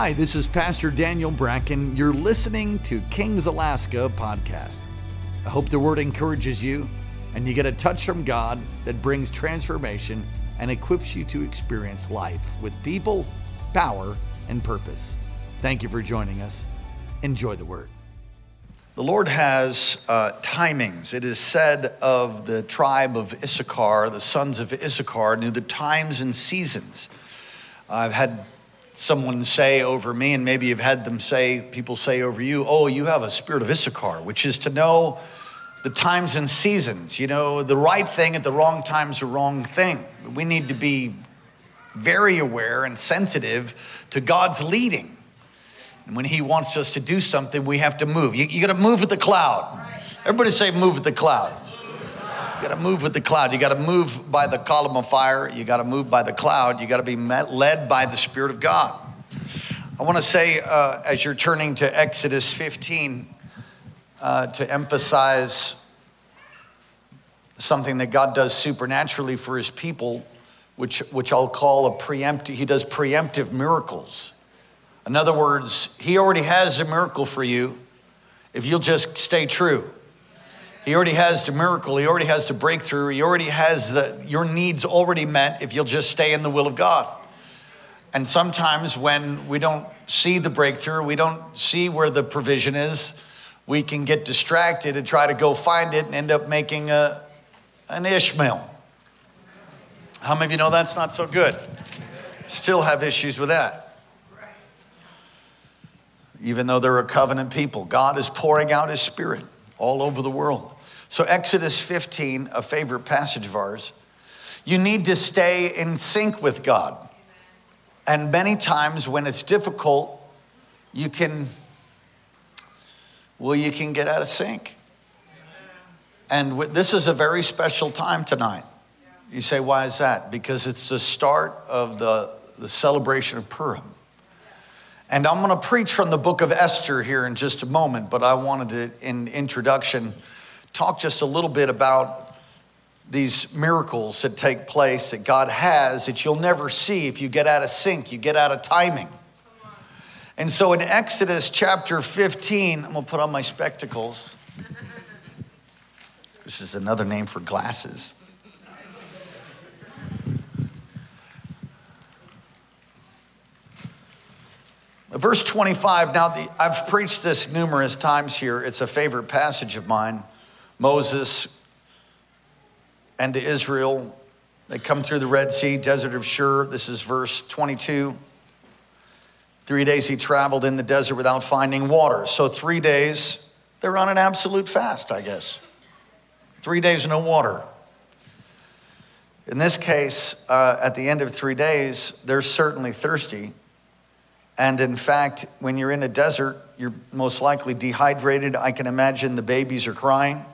Hi, this is Pastor Daniel Bracken. You're listening to Kings Alaska podcast. I hope the word encourages you and you get a touch from God that brings transformation and equips you to experience life with people, power, and purpose. Thank you for joining us. Enjoy the word. The Lord has uh, timings. It is said of the tribe of Issachar, the sons of Issachar knew the times and seasons. I've had someone say over me, and maybe you've had them say, people say over you, oh, you have a spirit of Issachar, which is to know the times and seasons. You know, the right thing at the wrong time is the wrong thing. We need to be very aware and sensitive to God's leading. And when He wants us to do something, we have to move. You, you got to move with the cloud. Everybody say, move with the cloud. You got to move with the cloud. You got to move by the column of fire. You got to move by the cloud. You got to be met, led by the Spirit of God. I want to say, uh, as you're turning to Exodus 15, uh, to emphasize something that God does supernaturally for his people, which, which I'll call a preemptive, he does preemptive miracles. In other words, He already has a miracle for you if you'll just stay true. He already has the miracle. He already has the breakthrough. He already has the, your needs already met if you'll just stay in the will of God. And sometimes when we don't see the breakthrough, we don't see where the provision is, we can get distracted and try to go find it and end up making a, an Ishmael. How many of you know that's not so good? Still have issues with that even though they're a covenant people. God is pouring out his spirit all over the world. So, Exodus 15, a favorite passage of ours, you need to stay in sync with God. And many times when it's difficult, you can, well, you can get out of sync. And this is a very special time tonight. You say, why is that? Because it's the start of the, the celebration of Purim. And I'm going to preach from the book of Esther here in just a moment, but I wanted to, in introduction, talk just a little bit about these miracles that take place that God has that you'll never see if you get out of sync, you get out of timing. And so in Exodus chapter 15, I'm going to put on my spectacles. This is another name for glasses. Verse 25, now the, I've preached this numerous times here. It's a favorite passage of mine. Moses and to Israel, they come through the Red Sea, desert of Shur. This is verse 22. Three days he traveled in the desert without finding water. So, three days, they're on an absolute fast, I guess. Three days, no water. In this case, uh, at the end of three days, they're certainly thirsty. And in fact, when you're in a desert, you're most likely dehydrated. I can imagine the babies are crying.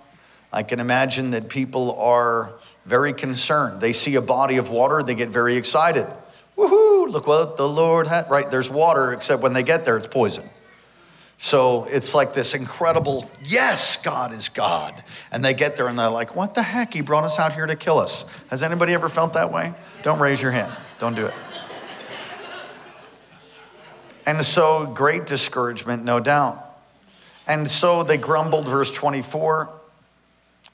I can imagine that people are very concerned. They see a body of water, they get very excited. Woohoo, look what the Lord had. Right, there's water, except when they get there, it's poison. So it's like this incredible, yes, God is God. And they get there and they're like, what the heck? He brought us out here to kill us. Has anybody ever felt that way? Don't raise your hand. Don't do it. And so, great discouragement, no doubt. And so they grumbled, verse 24.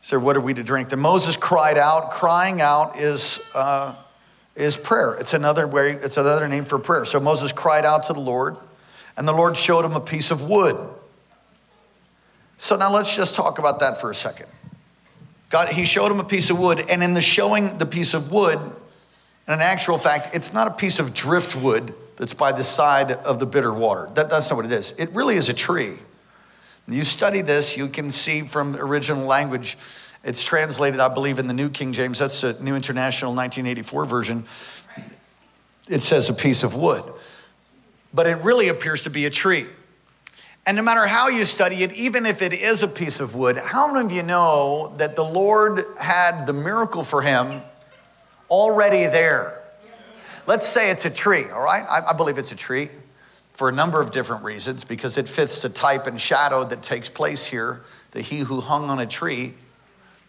Said, What are we to drink? Then Moses cried out. Crying out is, uh, is prayer. It's another way, it's another name for prayer. So Moses cried out to the Lord, and the Lord showed him a piece of wood. So now let's just talk about that for a second. God, he showed him a piece of wood, and in the showing the piece of wood, in an actual fact, it's not a piece of driftwood that's by the side of the bitter water. That, that's not what it is. It really is a tree. You study this, you can see from the original language, it's translated, I believe, in the New King James. That's the New International 1984 version. It says a piece of wood, but it really appears to be a tree. And no matter how you study it, even if it is a piece of wood, how many of you know that the Lord had the miracle for him already there? Let's say it's a tree, all right? I, I believe it's a tree for a number of different reasons because it fits the type and shadow that takes place here. That he who hung on a tree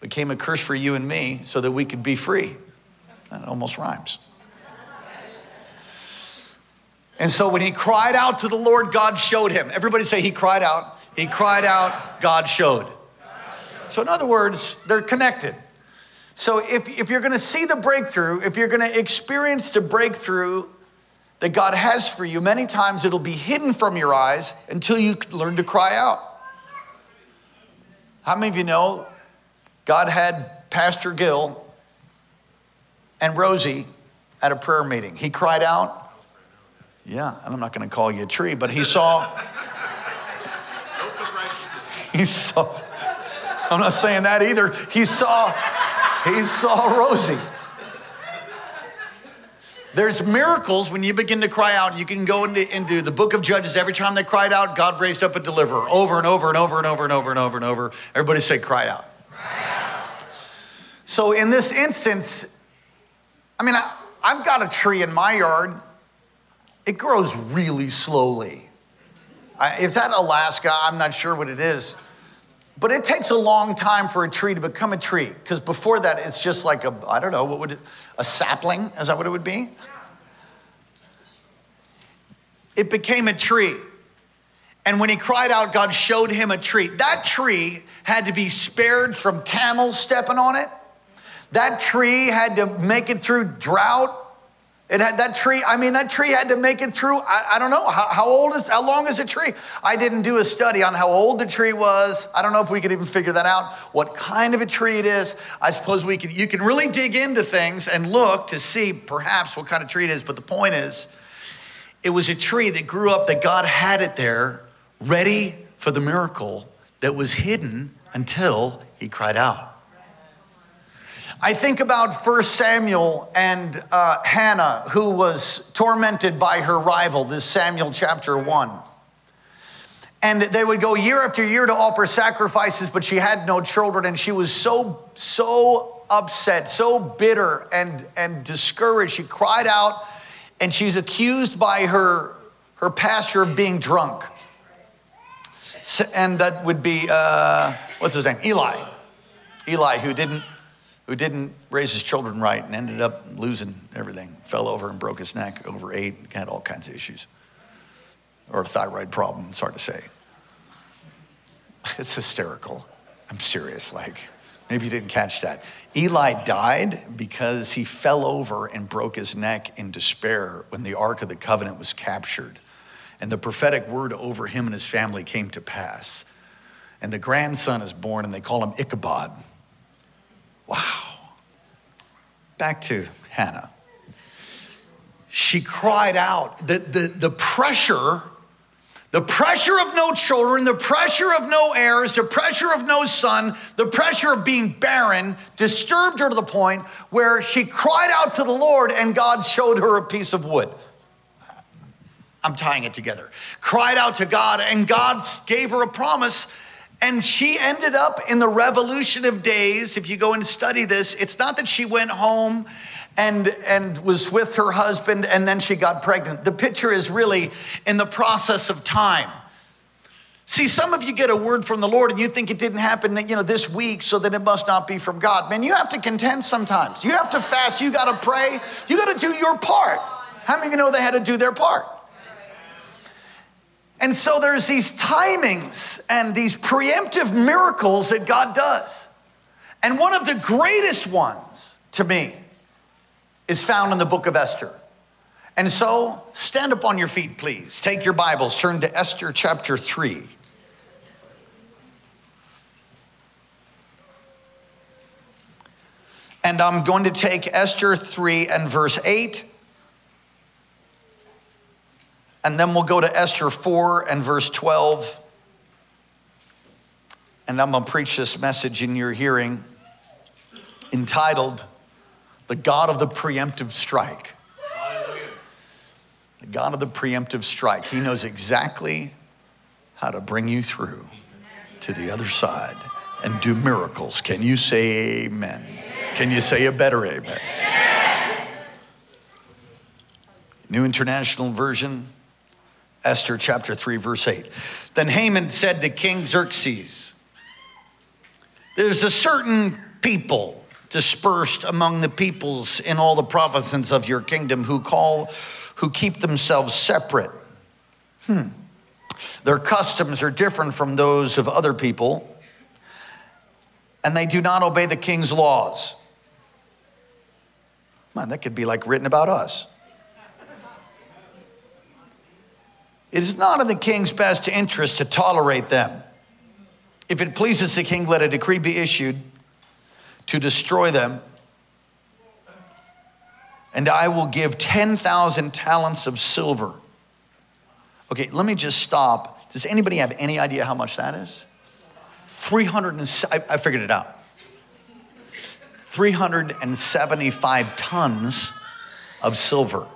became a curse for you and me so that we could be free. That almost rhymes. And so when he cried out to the Lord, God showed him. Everybody say, He cried out. He cried out, God showed. So, in other words, they're connected. So, if, if you're going to see the breakthrough, if you're going to experience the breakthrough that God has for you, many times it'll be hidden from your eyes until you learn to cry out. How many of you know God had Pastor Gill and Rosie at a prayer meeting? He cried out. Yeah, and I'm not going to call you a tree, but he saw. he saw. I'm not saying that either. He saw. He saw Rosie. There's miracles when you begin to cry out. You can go into, into the book of Judges. Every time they cried out, God raised up a deliverer over and over and over and over and over and over and over. Everybody say, cry out. So in this instance, I mean, I, I've got a tree in my yard. It grows really slowly. I, if that Alaska, I'm not sure what it is. But it takes a long time for a tree to become a tree because before that, it's just like a, I don't know, what would it, a sapling? Is that what it would be? It became a tree. And when he cried out, God showed him a tree. That tree had to be spared from camels stepping on it. That tree had to make it through drought. It had that tree, I mean, that tree had to make it through, I, I don't know, how, how, old is, how long is a tree? I didn't do a study on how old the tree was. I don't know if we could even figure that out, what kind of a tree it is. I suppose we could, you can really dig into things and look to see perhaps what kind of tree it is. But the point is, it was a tree that grew up that God had it there ready for the miracle that was hidden until he cried out. I think about 1 Samuel and uh, Hannah, who was tormented by her rival, this Samuel chapter 1. And they would go year after year to offer sacrifices, but she had no children, and she was so, so upset, so bitter and, and discouraged. She cried out, and she's accused by her, her pastor of being drunk. And that would be, uh, what's his name? Eli. Eli, who didn't who didn't raise his children right and ended up losing everything, fell over and broke his neck, overate, had all kinds of issues. Or a thyroid problem, it's hard to say. It's hysterical. I'm serious, like, maybe you didn't catch that. Eli died because he fell over and broke his neck in despair when the Ark of the Covenant was captured. And the prophetic word over him and his family came to pass. And the grandson is born, and they call him Ichabod Wow. Back to Hannah. She cried out. The, the, the pressure, the pressure of no children, the pressure of no heirs, the pressure of no son, the pressure of being barren disturbed her to the point where she cried out to the Lord and God showed her a piece of wood. I'm tying it together. Cried out to God, and God gave her a promise and she ended up in the revolution of days. If you go and study this, it's not that she went home and, and was with her husband and then she got pregnant. The picture is really in the process of time. See, some of you get a word from the Lord and you think it didn't happen, you know, this week, so that it must not be from God. Man, you have to contend sometimes. You have to fast, you got to pray, you got to do your part. How many of you know they had to do their part? And so there's these timings and these preemptive miracles that God does. And one of the greatest ones to me is found in the book of Esther. And so stand up on your feet, please. Take your Bibles, turn to Esther chapter 3. And I'm going to take Esther 3 and verse 8 and then we'll go to Esther 4 and verse 12. And I'm going to preach this message in your hearing entitled, The God of the Preemptive Strike. The God of the Preemptive Strike. He knows exactly how to bring you through to the other side and do miracles. Can you say amen? Can you say a better amen? New International Version. Esther chapter 3, verse 8. Then Haman said to King Xerxes, There's a certain people dispersed among the peoples in all the provinces of your kingdom who call who keep themselves separate. Hmm. Their customs are different from those of other people, and they do not obey the king's laws. Man, that could be like written about us. It is not in the king's best interest to tolerate them. If it pleases the king, let a decree be issued to destroy them. And I will give 10,000 talents of silver. Okay, let me just stop. Does anybody have any idea how much that is? 300 and, I, I figured it out. 375 tons of silver.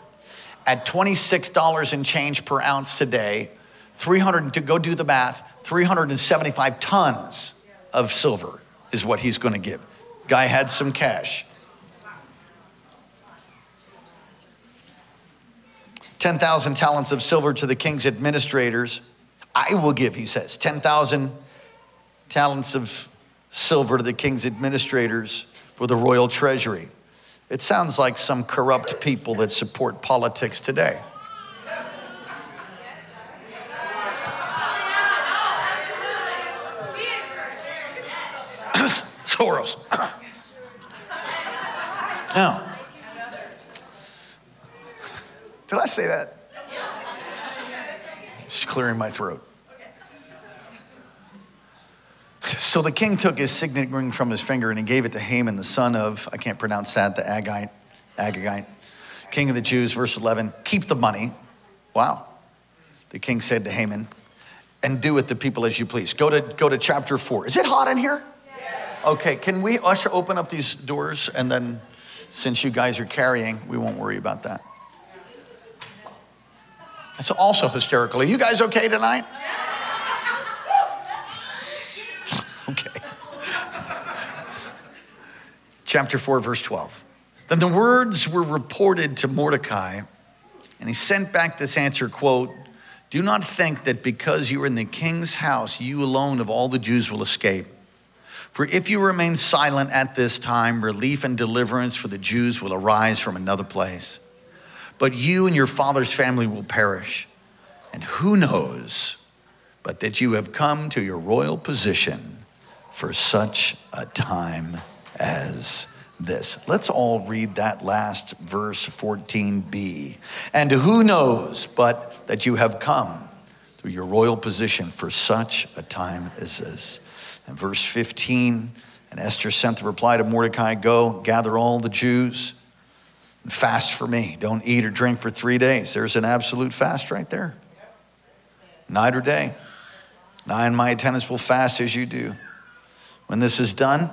At $26 and change per ounce today, 300, to go do the math, 375 tons of silver is what he's going to give. Guy had some cash. 10,000 talents of silver to the king's administrators. I will give, he says, 10,000 talents of silver to the king's administrators for the royal treasury. It sounds like some corrupt people that support politics today. Soros. now, did I say that? Just clearing my throat. So the king took his signet ring from his finger and he gave it to Haman, the son of, I can't pronounce that, the Agagite, Agagite, king of the Jews, verse 11. Keep the money. Wow. The king said to Haman, and do with the people as you please. Go to, go to chapter 4. Is it hot in here? Okay, can we usher open up these doors and then since you guys are carrying, we won't worry about that. That's also hysterical. Are you guys okay tonight? Okay. Chapter 4, verse 12. Then the words were reported to Mordecai, and he sent back this answer, quote, Do not think that because you are in the king's house, you alone of all the Jews will escape. For if you remain silent at this time, relief and deliverance for the Jews will arise from another place. But you and your father's family will perish. And who knows but that you have come to your royal position for such a time as this. Let's all read that last verse 14b. And who knows but that you have come through your royal position for such a time as this. And verse 15, and Esther sent the reply to Mordecai Go, gather all the Jews and fast for me. Don't eat or drink for three days. There's an absolute fast right there. Night or day. And I and my attendants will fast as you do. When this is done,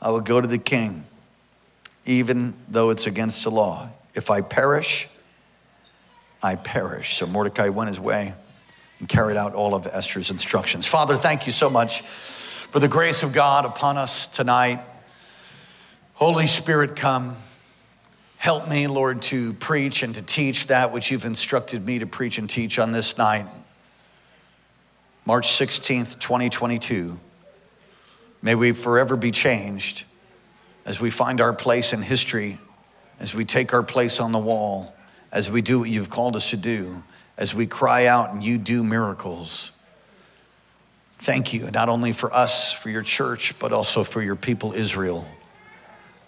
I will go to the king, even though it's against the law. If I perish, I perish. So Mordecai went his way and carried out all of Esther's instructions. Father, thank you so much for the grace of God upon us tonight. Holy Spirit, come. Help me, Lord, to preach and to teach that which you've instructed me to preach and teach on this night, March 16th, 2022. May we forever be changed as we find our place in history, as we take our place on the wall, as we do what you've called us to do, as we cry out and you do miracles. Thank you, not only for us, for your church, but also for your people, Israel.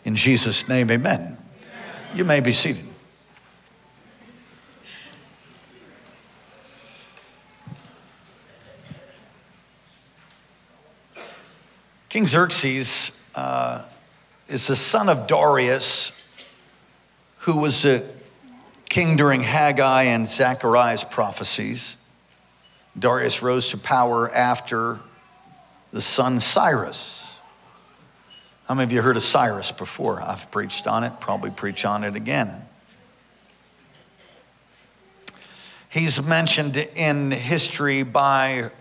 In Jesus' name, amen. amen. You may be seated. King Xerxes uh, is the son of Darius, who was a king during Haggai and Zechariah's prophecies. Darius rose to power after the son Cyrus. How many of you heard of Cyrus before? I've preached on it, probably preach on it again. He's mentioned in history by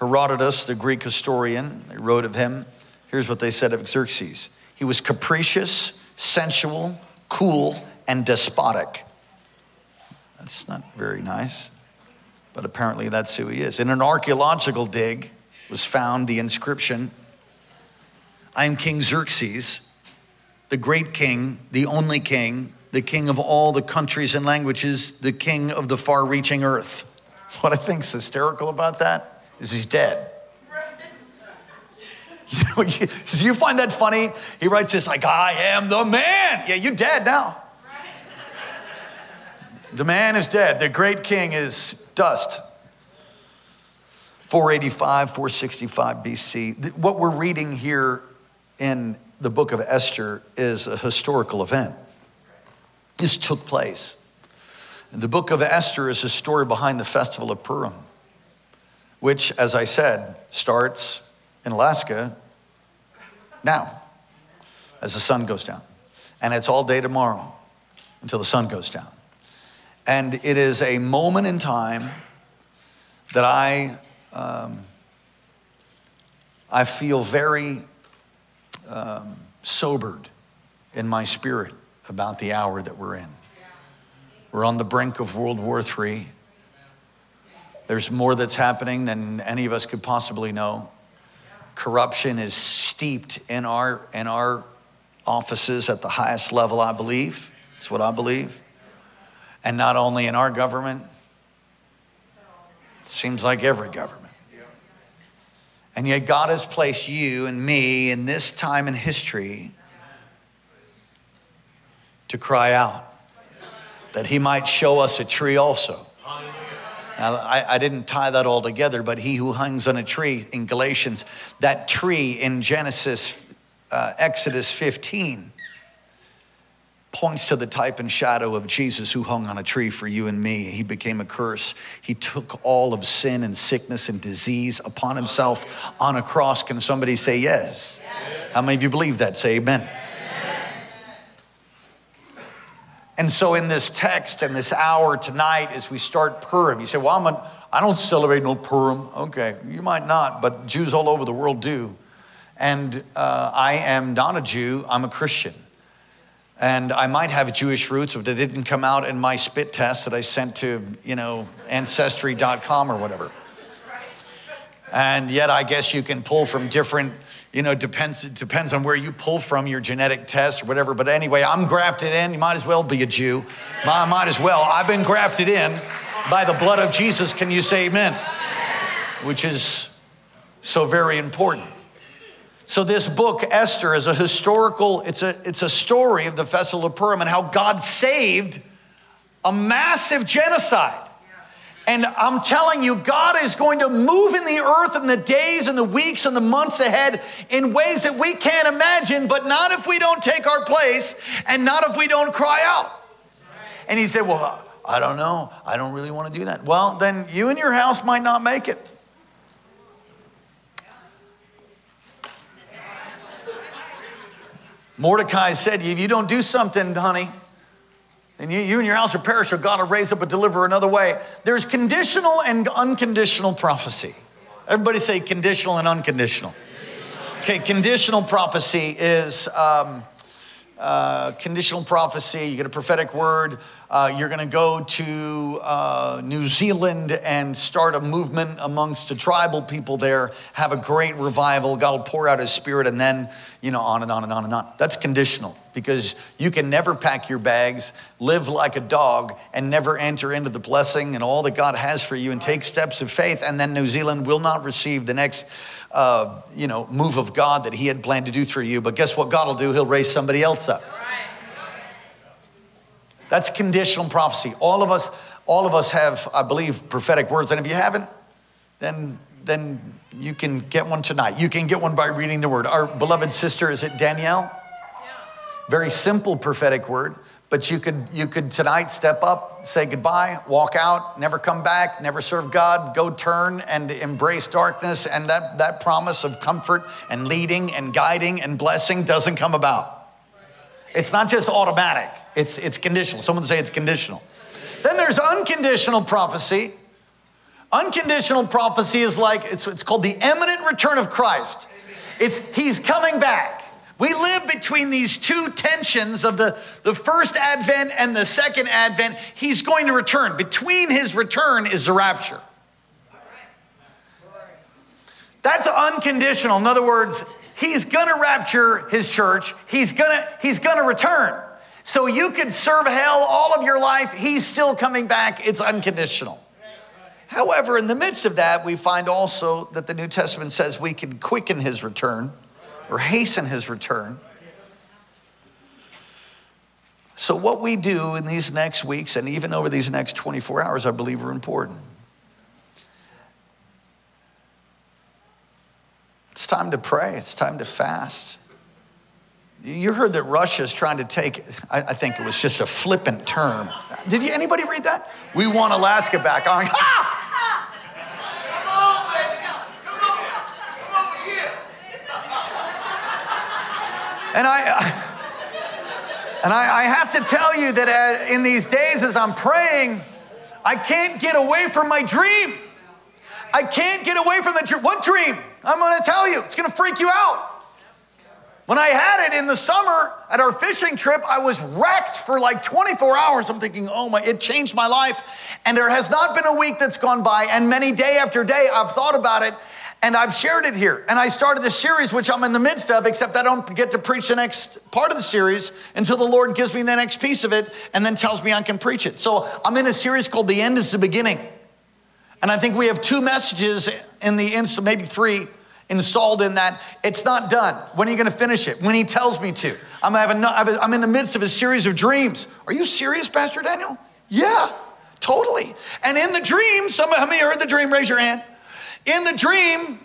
Herodotus, the Greek historian. Wrote of him. Here's what they said of Xerxes he was capricious, sensual, cool, and despotic. That's not very nice but apparently that's who he is. In an archaeological dig was found the inscription I am King Xerxes, the great king, the only king the king of all the countries and languages, the king of the far reaching earth. What I think is hysterical about that is he's dead. Do you find that funny? He writes this like, I am the man. Yeah, you're dead now. The man is dead. The great king is dust. 485, 465 BC. What we're reading here in the book of Esther is a historical event. This took place. The book of Esther is a story behind the festival of Purim, which, as I said, starts in Alaska now as the sun goes down. And it's all day tomorrow until the sun goes down. And it is a moment in time that I, um, I feel very um, sobered in my spirit about the hour that we're in. We're on the brink of World War III. There's more that's happening than any of us could possibly know. Corruption is steeped in our, in our offices at the highest level, I believe. That's what I believe. And not only in our government, it seems like every government. And yet, God has placed you and me in this time in history to cry out that He might show us a tree also. Now, I, I, didn't tie that all together, but he who hangs on a tree in Galatians, that tree in Genesis, uh, Exodus 15, points to the type and shadow of Jesus who hung on a tree for you and me. He became a curse. He took all of sin and sickness and disease upon himself on a cross. Can somebody say yes? yes. How many of you believe that? Say amen. And so, in this text and this hour tonight, as we start Purim, you say, Well, I'm don't celebrate no Purim. Okay, you might not, but Jews all over the world do. And uh, I am not a Jew, I'm a Christian. And I might have Jewish roots, but they didn't come out in my spit test that I sent to, you know, ancestry.com or whatever. And yet, I guess you can pull from different you know, depends, depends on where you pull from your genetic test or whatever. But anyway, I'm grafted in. You might as well be a Jew. I might as well. I've been grafted in by the blood of Jesus. Can you say amen? Which is so very important. So this book, Esther, is a historical, it's a, it's a story of the Festival of Purim and how God saved a massive genocide. And I'm telling you, God is going to move in the earth in the days and the weeks and the months ahead in ways that we can't imagine, but not if we don't take our place and not if we don't cry out. And he said, Well, I don't know. I don't really want to do that. Well, then you and your house might not make it. Mordecai said, If you don't do something, honey, and you, you and your house will perish, or God will raise up a deliverer another way. There's conditional and unconditional prophecy. Everybody say conditional and unconditional. Okay, conditional prophecy is um, uh, conditional prophecy. You get a prophetic word. Uh, you're going to go to uh, New Zealand and start a movement amongst the tribal people there, have a great revival. God will pour out his spirit, and then, you know, on and on and on and on. That's conditional because you can never pack your bags, live like a dog, and never enter into the blessing and all that God has for you and take steps of faith. And then New Zealand will not receive the next, uh, you know, move of God that He had planned to do through you. But guess what God will do? He'll raise somebody else up. That's conditional prophecy. All of us, all of us have, I believe, prophetic words. And if you haven't, then then you can get one tonight. You can get one by reading the word. Our beloved sister, is it Danielle? Very simple prophetic word, but you could you could tonight step up, say goodbye, walk out, never come back, never serve God, go turn and embrace darkness, and that that promise of comfort and leading and guiding and blessing doesn't come about. It's not just automatic. It's it's conditional. Someone say it's conditional. Then there's unconditional prophecy. Unconditional prophecy is like it's, it's called the imminent return of Christ. It's he's coming back. We live between these two tensions of the, the first advent and the second advent. He's going to return. Between his return is the rapture. That's unconditional. In other words, he's going to rapture his church. He's going to he's going to return. So you could serve hell all of your life, he's still coming back. It's unconditional. However, in the midst of that, we find also that the New Testament says we can quicken his return or hasten his return. So, what we do in these next weeks and even over these next 24 hours, I believe, are important. It's time to pray, it's time to fast. You heard that Russia is trying to take, I, think it was just a flippant term. Did you, anybody read that? We want Alaska back. Ah! And I, and I, I have to tell you that uh, in these days as I'm praying, I can't get away from my dream. I can't get away from the dream. What dream? I'm going to tell you. It's going to freak you out. When I had it in the summer at our fishing trip, I was wrecked for like 24 hours. I'm thinking, oh my, it changed my life. And there has not been a week that's gone by, and many day after day, I've thought about it and I've shared it here. And I started this series, which I'm in the midst of, except I don't get to preach the next part of the series until the Lord gives me the next piece of it and then tells me I can preach it. So I'm in a series called The End is the Beginning. And I think we have two messages in the instant, maybe three installed in that. It's not done. When are you going to finish it? When He tells me to. I'm, I'm in the midst of a series of dreams. Are you serious, Pastor Daniel? Yeah, totally. And in the dream, some of you heard the dream? Raise your hand. In the dream,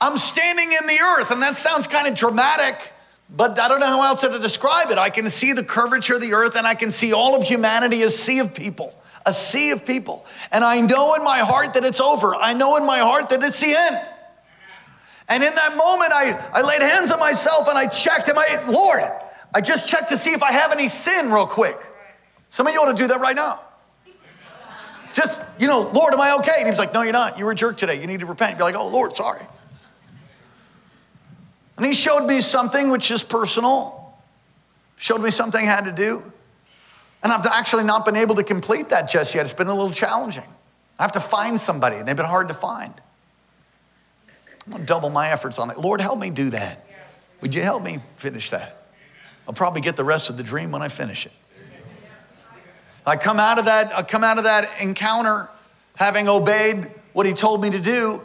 I'm standing in the earth, and that sounds kind of dramatic, but I don't know how else to describe it. I can see the curvature of the earth, and I can see all of humanity a sea of people, a sea of people. And I know in my heart that it's over. I know in my heart that it's the end. And in that moment, I, I laid hands on myself and I checked, and I, Lord, I just checked to see if I have any sin real quick. Some of you ought to do that right now. Just, you know, Lord, am I okay? And he's like, No, you're not. You were a jerk today. You need to repent. You're like, Oh, Lord, sorry. And he showed me something which is personal, showed me something I had to do. And I've actually not been able to complete that just yet. It's been a little challenging. I have to find somebody, and they've been hard to find. I'm gonna double my efforts on that. Lord, help me do that. Would you help me finish that? I'll probably get the rest of the dream when I finish it. I come out of that, I come out of that encounter having obeyed what he told me to do.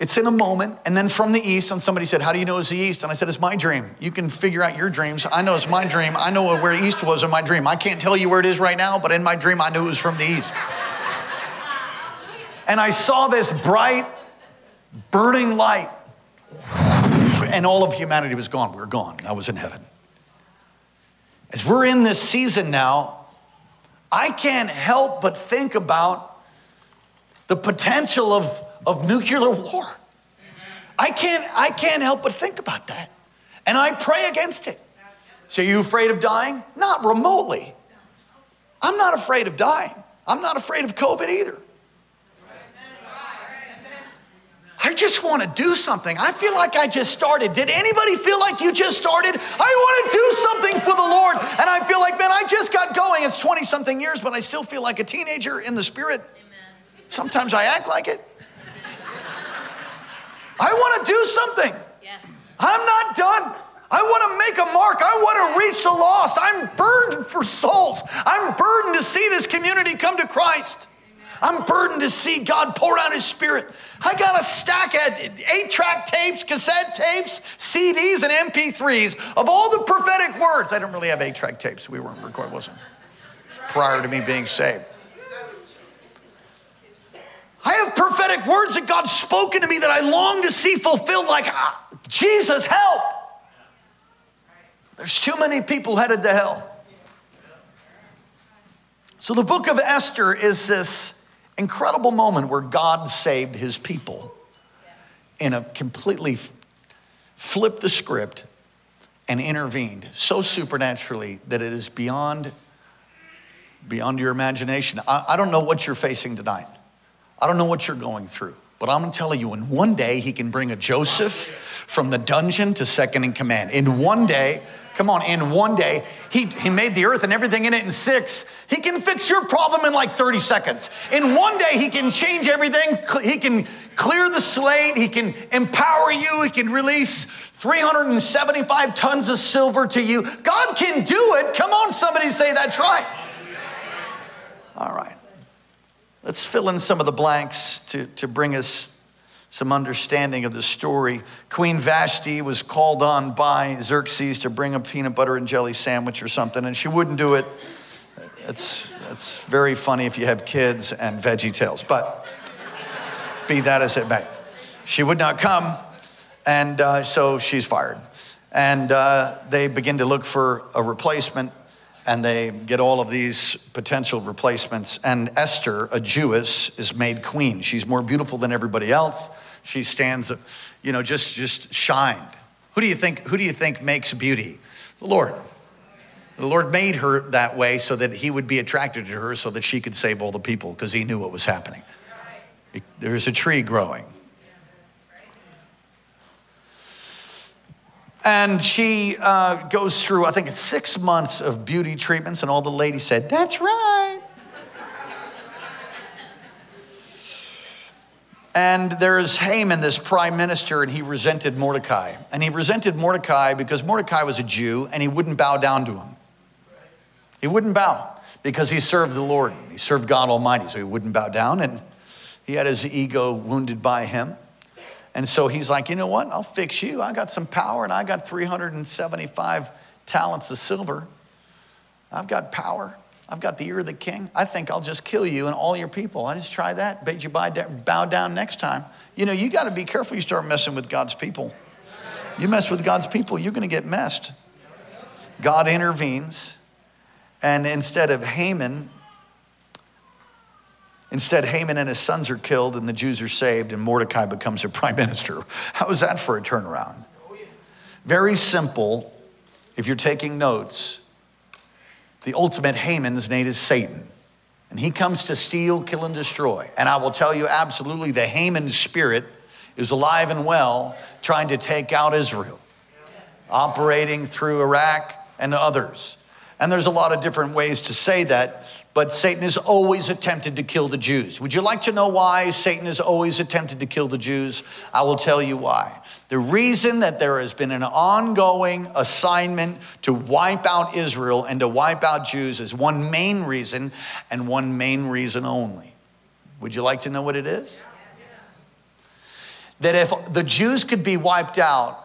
It's in a moment, and then from the east, and somebody said, How do you know it's the east? And I said, It's my dream. You can figure out your dreams. I know it's my dream. I know where east was in my dream. I can't tell you where it is right now, but in my dream, I knew it was from the east. and I saw this bright, burning light, and all of humanity was gone. We were gone. I was in heaven. As we're in this season now, I can't help but think about the potential of, of nuclear war. I can't, I can't help but think about that. And I pray against it. So, are you afraid of dying? Not remotely. I'm not afraid of dying. I'm not afraid of COVID either. I just want to do something. I feel like I just started. Did anybody feel like you just started? I want to do something for the Lord. And I feel like, man, I just got going. It's 20 something years, but I still feel like a teenager in the spirit. Amen. Sometimes I act like it. I want to do something. Yes. I'm not done. I want to make a mark. I want to reach the lost. I'm burdened for souls. I'm burdened to see this community come to Christ. I'm burdened to see God pour out His Spirit. I got a stack of eight track tapes, cassette tapes, CDs, and MP3s of all the prophetic words. I don't really have eight track tapes. We weren't recording, wasn't prior to me being saved. I have prophetic words that God's spoken to me that I long to see fulfilled, like, ah, Jesus, help. There's too many people headed to hell. So the book of Esther is this incredible moment where God saved his people in a completely flipped the script and intervened so supernaturally that it is beyond beyond your imagination. I, I don't know what you're facing tonight. I don't know what you're going through. But I'm telling you, in one day, he can bring a Joseph from the dungeon to second in command. In one day, Come on, in one day, he, he made the earth and everything in it in six. He can fix your problem in like 30 seconds. In one day, he can change everything. He can clear the slate. He can empower you. He can release 375 tons of silver to you. God can do it. Come on, somebody say that's right. All right. Let's fill in some of the blanks to, to bring us some understanding of the story. Queen Vashti was called on by Xerxes to bring a peanut butter and jelly sandwich or something, and she wouldn't do it. It's, it's very funny if you have kids and VeggieTales, but be that as it may. She would not come, and uh, so she's fired. And uh, they begin to look for a replacement, and they get all of these potential replacements. And Esther, a Jewess, is made queen. She's more beautiful than everybody else. She stands, you know, just just shined. Who do you think? Who do you think makes beauty? The Lord. The Lord made her that way so that He would be attracted to her, so that she could save all the people, because He knew what was happening. There's a tree growing. And she uh, goes through, I think it's six months of beauty treatments, and all the ladies said, That's right. And there's Haman, this prime minister, and he resented Mordecai. And he resented Mordecai because Mordecai was a Jew and he wouldn't bow down to him. He wouldn't bow because he served the Lord. He served God Almighty, so he wouldn't bow down. And he had his ego wounded by him. And so he's like, you know what? I'll fix you. I got some power and I got 375 talents of silver. I've got power. I've got the ear of the king. I think I'll just kill you and all your people. I just try that. Bet you bow down next time. You know, you got to be careful you start messing with God's people. You mess with God's people, you're going to get messed. God intervenes. And instead of Haman Instead, Haman and his sons are killed, and the Jews are saved, and Mordecai becomes a prime minister. How is that for a turnaround? Very simple. If you're taking notes, the ultimate Haman's name is Satan. And he comes to steal, kill, and destroy. And I will tell you absolutely the Haman spirit is alive and well, trying to take out Israel, operating through Iraq and others. And there's a lot of different ways to say that but Satan has always attempted to kill the Jews. Would you like to know why Satan has always attempted to kill the Jews? I will tell you why. The reason that there has been an ongoing assignment to wipe out Israel and to wipe out Jews is one main reason and one main reason only. Would you like to know what it is? That if the Jews could be wiped out,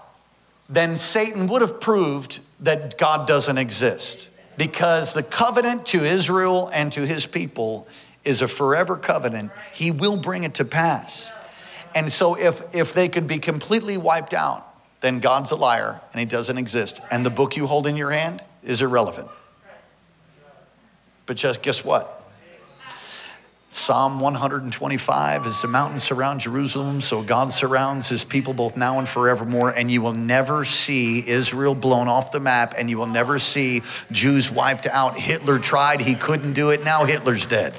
then Satan would have proved that God doesn't exist because the covenant to Israel and to his people is a forever covenant. He will bring it to pass. And so if if they could be completely wiped out, then God's a liar and he doesn't exist. And the book you hold in your hand is irrelevant. But just guess what? Psalm 125 As the mountains surround Jerusalem, so God surrounds his people both now and forevermore. And you will never see Israel blown off the map, and you will never see Jews wiped out. Hitler tried, he couldn't do it. Now Hitler's dead.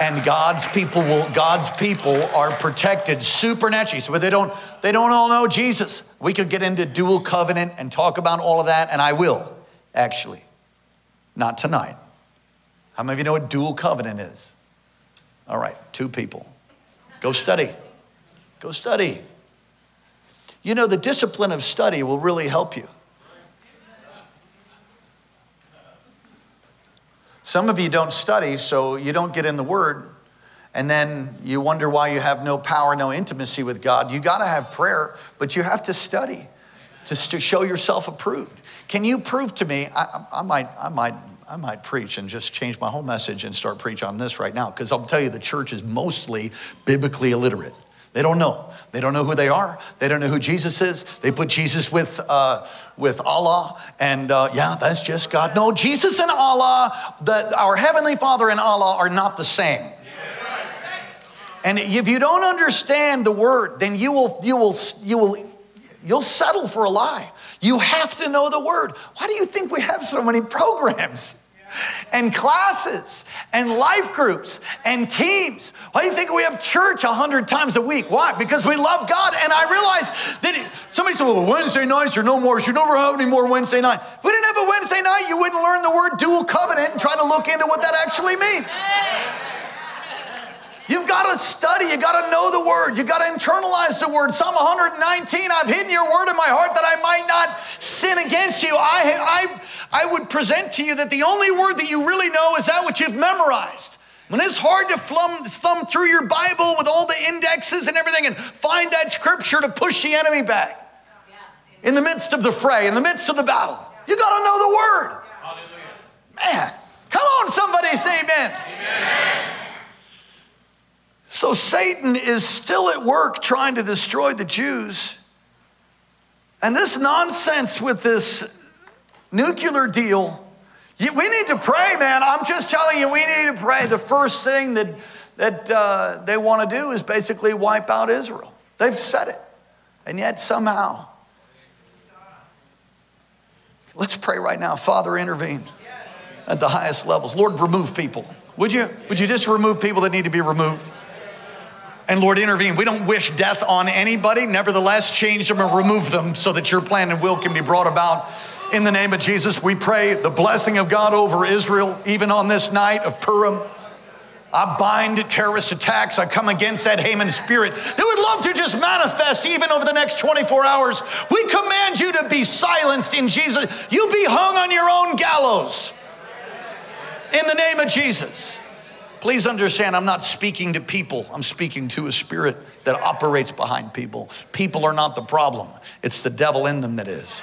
And God's people will, God's people are protected supernaturally. So they don't, they don't all know Jesus. We could get into dual covenant and talk about all of that, and I will, actually. Not tonight. How many of you know what dual covenant is? All right, two people. Go study. Go study. You know, the discipline of study will really help you. Some of you don't study, so you don't get in the Word, and then you wonder why you have no power, no intimacy with God. You got to have prayer, but you have to study to, show yourself approved. Can you prove to me? I, I might, I might I might preach and just change my whole message and start preach on this right now because I'll tell you the church is mostly biblically illiterate. They don't know. They don't know who they are. They don't know who Jesus is. They put Jesus with uh, with Allah, and uh, yeah, that's just God. No, Jesus and Allah, the, our heavenly Father and Allah are not the same. And if you don't understand the word, then you will you will you will you'll settle for a lie. You have to know the word. Why do you think we have so many programs? and classes and life groups and teams. Why do you think we have church a hundred times a week? Why? Because we love God. And I realize that somebody said, well, Wednesday nights are no more. You never have any more Wednesday night. If we didn't have a Wednesday night, you wouldn't learn the word dual covenant and try to look into what that actually means. You've got to study. You've got to know the word. You've got to internalize the word. Psalm 119 I've hidden your word in my heart that I might not sin against you. I, I, I would present to you that the only word that you really know is that which you've memorized. When it's hard to thumb, thumb through your Bible with all the indexes and everything and find that scripture to push the enemy back in the midst of the fray, in the midst of the battle, you got to know the word. Man, come on, somebody say amen. amen. So Satan is still at work trying to destroy the Jews. And this nonsense with this nuclear deal we need to pray, man. I'm just telling you, we need to pray. The first thing that, that uh, they want to do is basically wipe out Israel. They've said it. And yet, somehow, let's pray right now. Father, intervene at the highest levels. Lord, remove people. Would you? Would you just remove people that need to be removed? And Lord, intervene. We don't wish death on anybody. Nevertheless, change them or remove them so that your plan and will can be brought about in the name of Jesus, we pray the blessing of God over Israel, even on this night of Purim. I bind terrorist attacks. I come against that Haman spirit that would love to just manifest even over the next 24 hours. We command you to be silenced in Jesus. You be hung on your own gallows in the name of Jesus. Please understand, I'm not speaking to people, I'm speaking to a spirit that operates behind people. People are not the problem, it's the devil in them that is.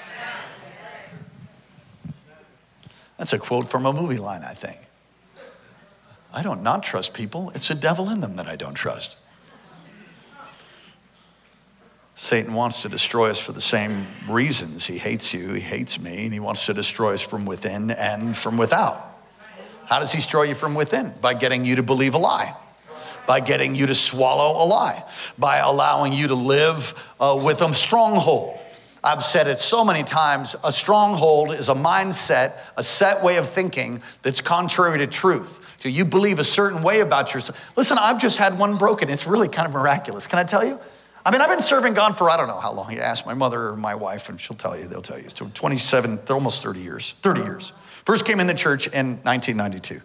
That's a quote from a movie line, I think. I don't not trust people. It's the devil in them that I don't trust. Satan wants to destroy us for the same reasons. He hates you, he hates me, and he wants to destroy us from within and from without. How does he destroy you from within? By getting you to believe a lie, by getting you to swallow a lie, by allowing you to live uh, with a stronghold. I've said it so many times a stronghold is a mindset, a set way of thinking that's contrary to truth. So you believe a certain way about yourself. Listen, I've just had one broken. It's really kind of miraculous. Can I tell you? I mean, I've been serving God for I don't know how long. You ask my mother or my wife, and she'll tell you, they'll tell you. It's 27, almost 30 years. 30 years. First came in the church in 1992.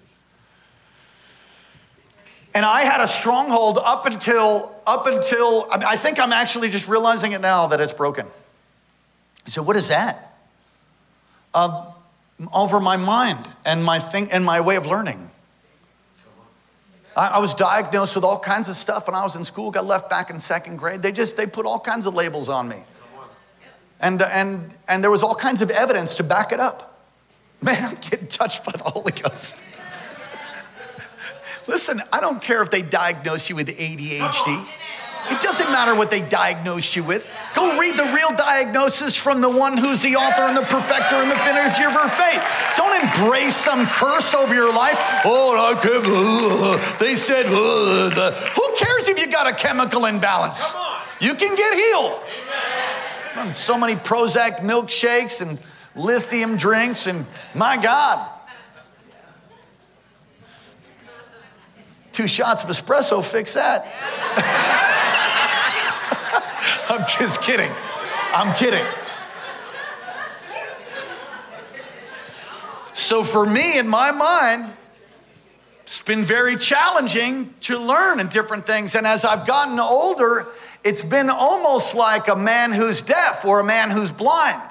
And I had a stronghold up until, up until, I think I'm actually just realizing it now that it's broken. Said, What is that? Uh, over my mind and my thing and my way of learning. I, I was diagnosed with all kinds of stuff when I was in school, got left back in second grade. They just they put all kinds of labels on me. And, and, and there was all kinds of evidence to back it up. Man, I'm getting touched by the Holy Ghost. Listen, I don't care if they diagnose you with ADHD. It doesn't matter what they diagnosed you with. Go read the real diagnosis from the one who's the author and the perfecter and the finisher of your faith. Don't embrace some curse over your life. Oh, I can't, uh, they said, uh, the, who cares if you got a chemical imbalance? You can get healed. So many Prozac milkshakes and lithium drinks, and my God. Two shots of espresso fix that. I'm just kidding. I'm kidding. So, for me, in my mind, it's been very challenging to learn in different things. And as I've gotten older, it's been almost like a man who's deaf or a man who's blind.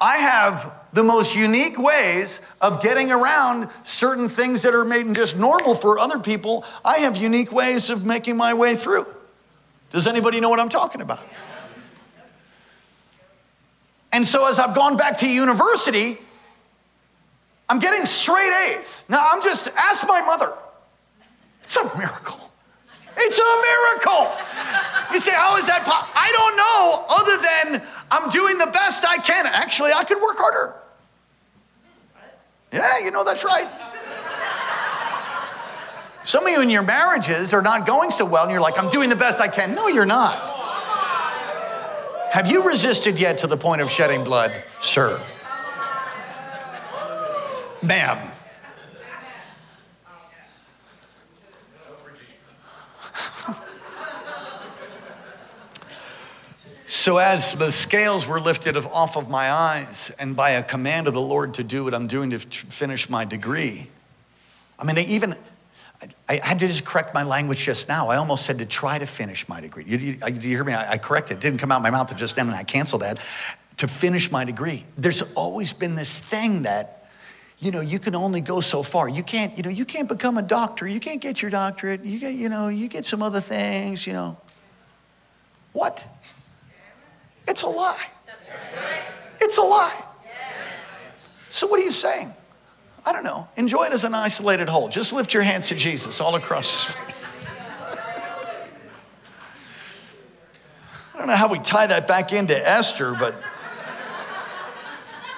I have the most unique ways of getting around certain things that are maybe just normal for other people. I have unique ways of making my way through. Does anybody know what I'm talking about? And so as I've gone back to university, I'm getting straight A's. Now I'm just, ask my mother. It's a miracle. It's a miracle. You say, how is that possible? I don't know, other than I'm doing the best I can. Actually, I could work harder. Yeah, you know, that's right. Some of you in your marriages are not going so well, and you're like, I'm doing the best I can. No, you're not. Have you resisted yet to the point of shedding blood, sir? Ma'am. So, as the scales were lifted off of my eyes, and by a command of the Lord to do what I'm doing to finish my degree, I mean, even I, had to just correct my language just now. I almost said to try to finish my degree. You, you, you hear me? I, I corrected. It didn't come out my mouth just then, and I canceled that. To finish my degree. There's always been this thing that, you know, you can only go so far. You can't, you know, you can't become a doctor. You can't get your doctorate. You get, you know, you get some other things, you know. What? It's a lie. It's a lie. So, what are you saying? I don't know. Enjoy it as an isolated whole. Just lift your hands to Jesus all across. I don't know how we tie that back into Esther, but.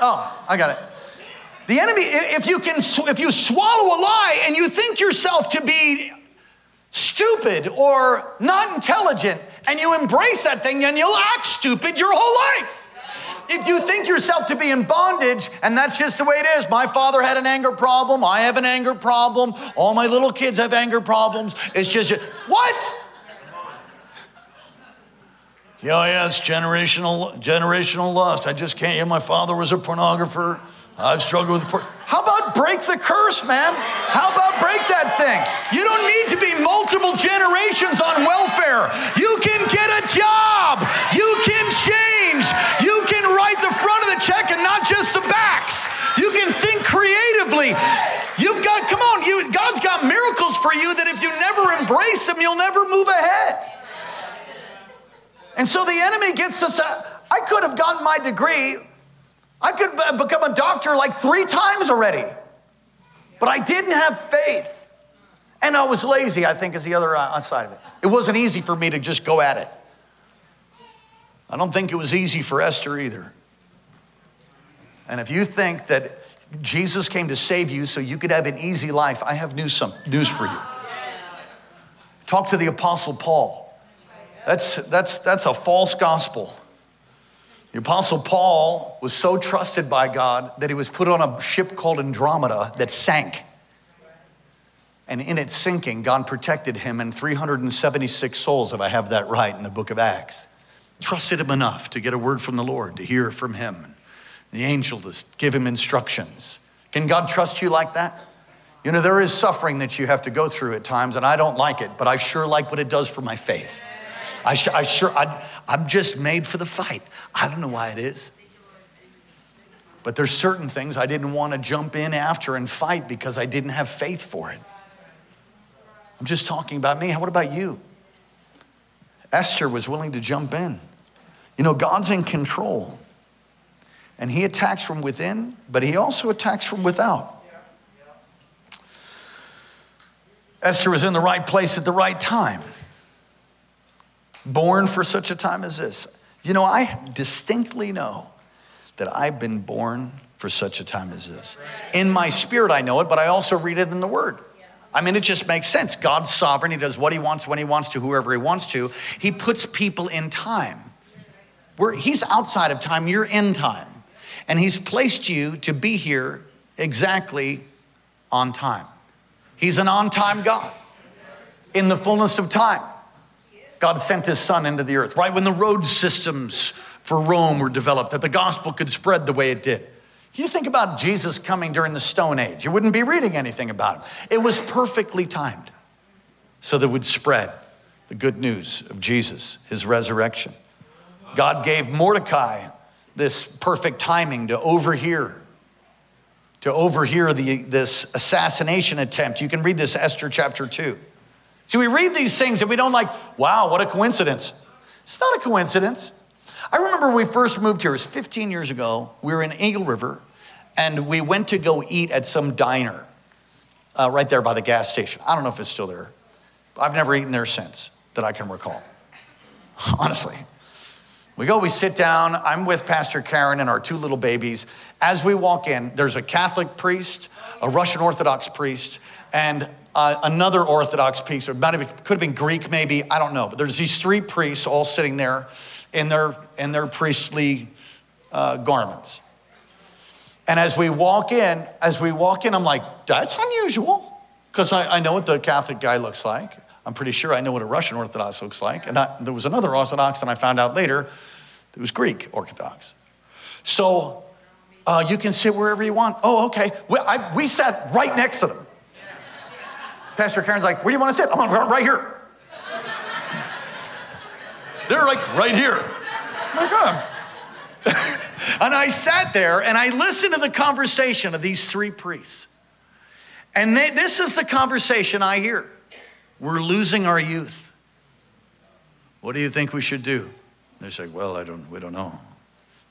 Oh, I got it. The enemy, if you can, if you swallow a lie and you think yourself to be stupid or not intelligent, and you embrace that thing, then you'll act stupid your whole life. If you think yourself to be in bondage, and that's just the way it is, my father had an anger problem, I have an anger problem, all my little kids have anger problems. It's just, what? Yeah, yeah, it's generational, generational lust. I just can't. Yeah, my father was a pornographer. I've struggled with por- How about break the curse, man? How about break that thing? You don't need to be multiple generations on welfare. You can get a job. You can change. You can write the front of the check and not just the backs. You can think creatively. You've got, come on, you, God's got miracles for you that if you never embrace them, you'll never move ahead. And so the enemy gets us. I could have gotten my degree I could become a doctor like three times already. But I didn't have faith. And I was lazy, I think, is the other uh, side of it. It wasn't easy for me to just go at it. I don't think it was easy for Esther either. And if you think that Jesus came to save you so you could have an easy life, I have news, some, news for you. Talk to the Apostle Paul. That's, that's, that's a false gospel. The Apostle Paul was so trusted by God that he was put on a ship called Andromeda that sank. And in its sinking, God protected him and 376 souls, if I have that right, in the book of Acts. Trusted him enough to get a word from the Lord, to hear from him. The angel to give him instructions. Can God trust you like that? You know, there is suffering that you have to go through at times, and I don't like it, but I sure like what it does for my faith. I, sh- I sure, I, I'm just made for the fight. I don't know why it is. But there's certain things I didn't want to jump in after and fight because I didn't have faith for it. I'm just talking about me. What about you? Esther was willing to jump in. You know, God's in control. And he attacks from within, but he also attacks from without. Esther was in the right place at the right time born for such a time as this. You know, I distinctly know that I've been born for such a time as this. In my spirit, I know it, but I also read it in the Word. I mean, it just makes sense. God's sovereign. He does what He wants, when He wants to, whoever He wants to. He puts people in time. Where he's outside of time, you're in time. And He's placed you to be here exactly on time. He's an on time God in the fullness of time. God sent his son into the earth, right when the road systems for Rome were developed, that the gospel could spread the way it did. You think about Jesus coming during the Stone Age, you wouldn't be reading anything about him. It was perfectly timed so that would spread the good news of Jesus, his resurrection. God gave Mordecai this perfect timing to overhear, to overhear the, this assassination attempt. You can read this, Esther chapter 2. See, we read these things and we don't like, wow, what a coincidence. It's not a coincidence. I remember when we first moved here, it was 15 years ago. We were in Eagle River and we went to go eat at some diner uh, right there by the gas station. I don't know if it's still there. I've never eaten there since that I can recall. Honestly. We go, we sit down. I'm with Pastor Karen and our two little babies. As we walk in, there's a Catholic priest, a Russian Orthodox priest, and uh, another Orthodox priest, or might have, could have been Greek maybe, I don't know. But there's these three priests all sitting there in their, in their priestly uh, garments. And as we walk in, as we walk in, I'm like, that's unusual, because I, I know what the Catholic guy looks like. I'm pretty sure I know what a Russian Orthodox looks like. And I, there was another Orthodox, and I found out later it was Greek Orthodox. So uh, you can sit wherever you want. Oh, okay. We, I, we sat right next to them. Pastor Karen's like, where do you want to sit? I'm like, right here. They're like, right here. Like, oh. and I sat there and I listened to the conversation of these three priests. And they, this is the conversation I hear. We're losing our youth. What do you think we should do? They say, well, I don't, we don't know.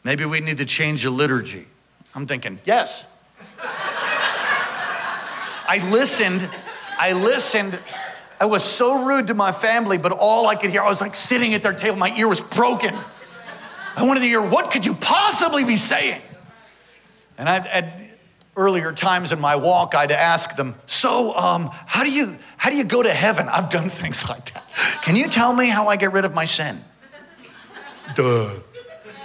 Maybe we need to change the liturgy. I'm thinking, yes. I listened, I listened. I was so rude to my family, but all I could hear, I was like sitting at their table, my ear was broken. I wanted to hear, what could you possibly be saying? And I, at earlier times in my walk, I'd ask them, so um, how do you how do you go to heaven? I've done things like that. Can you tell me how I get rid of my sin? Duh.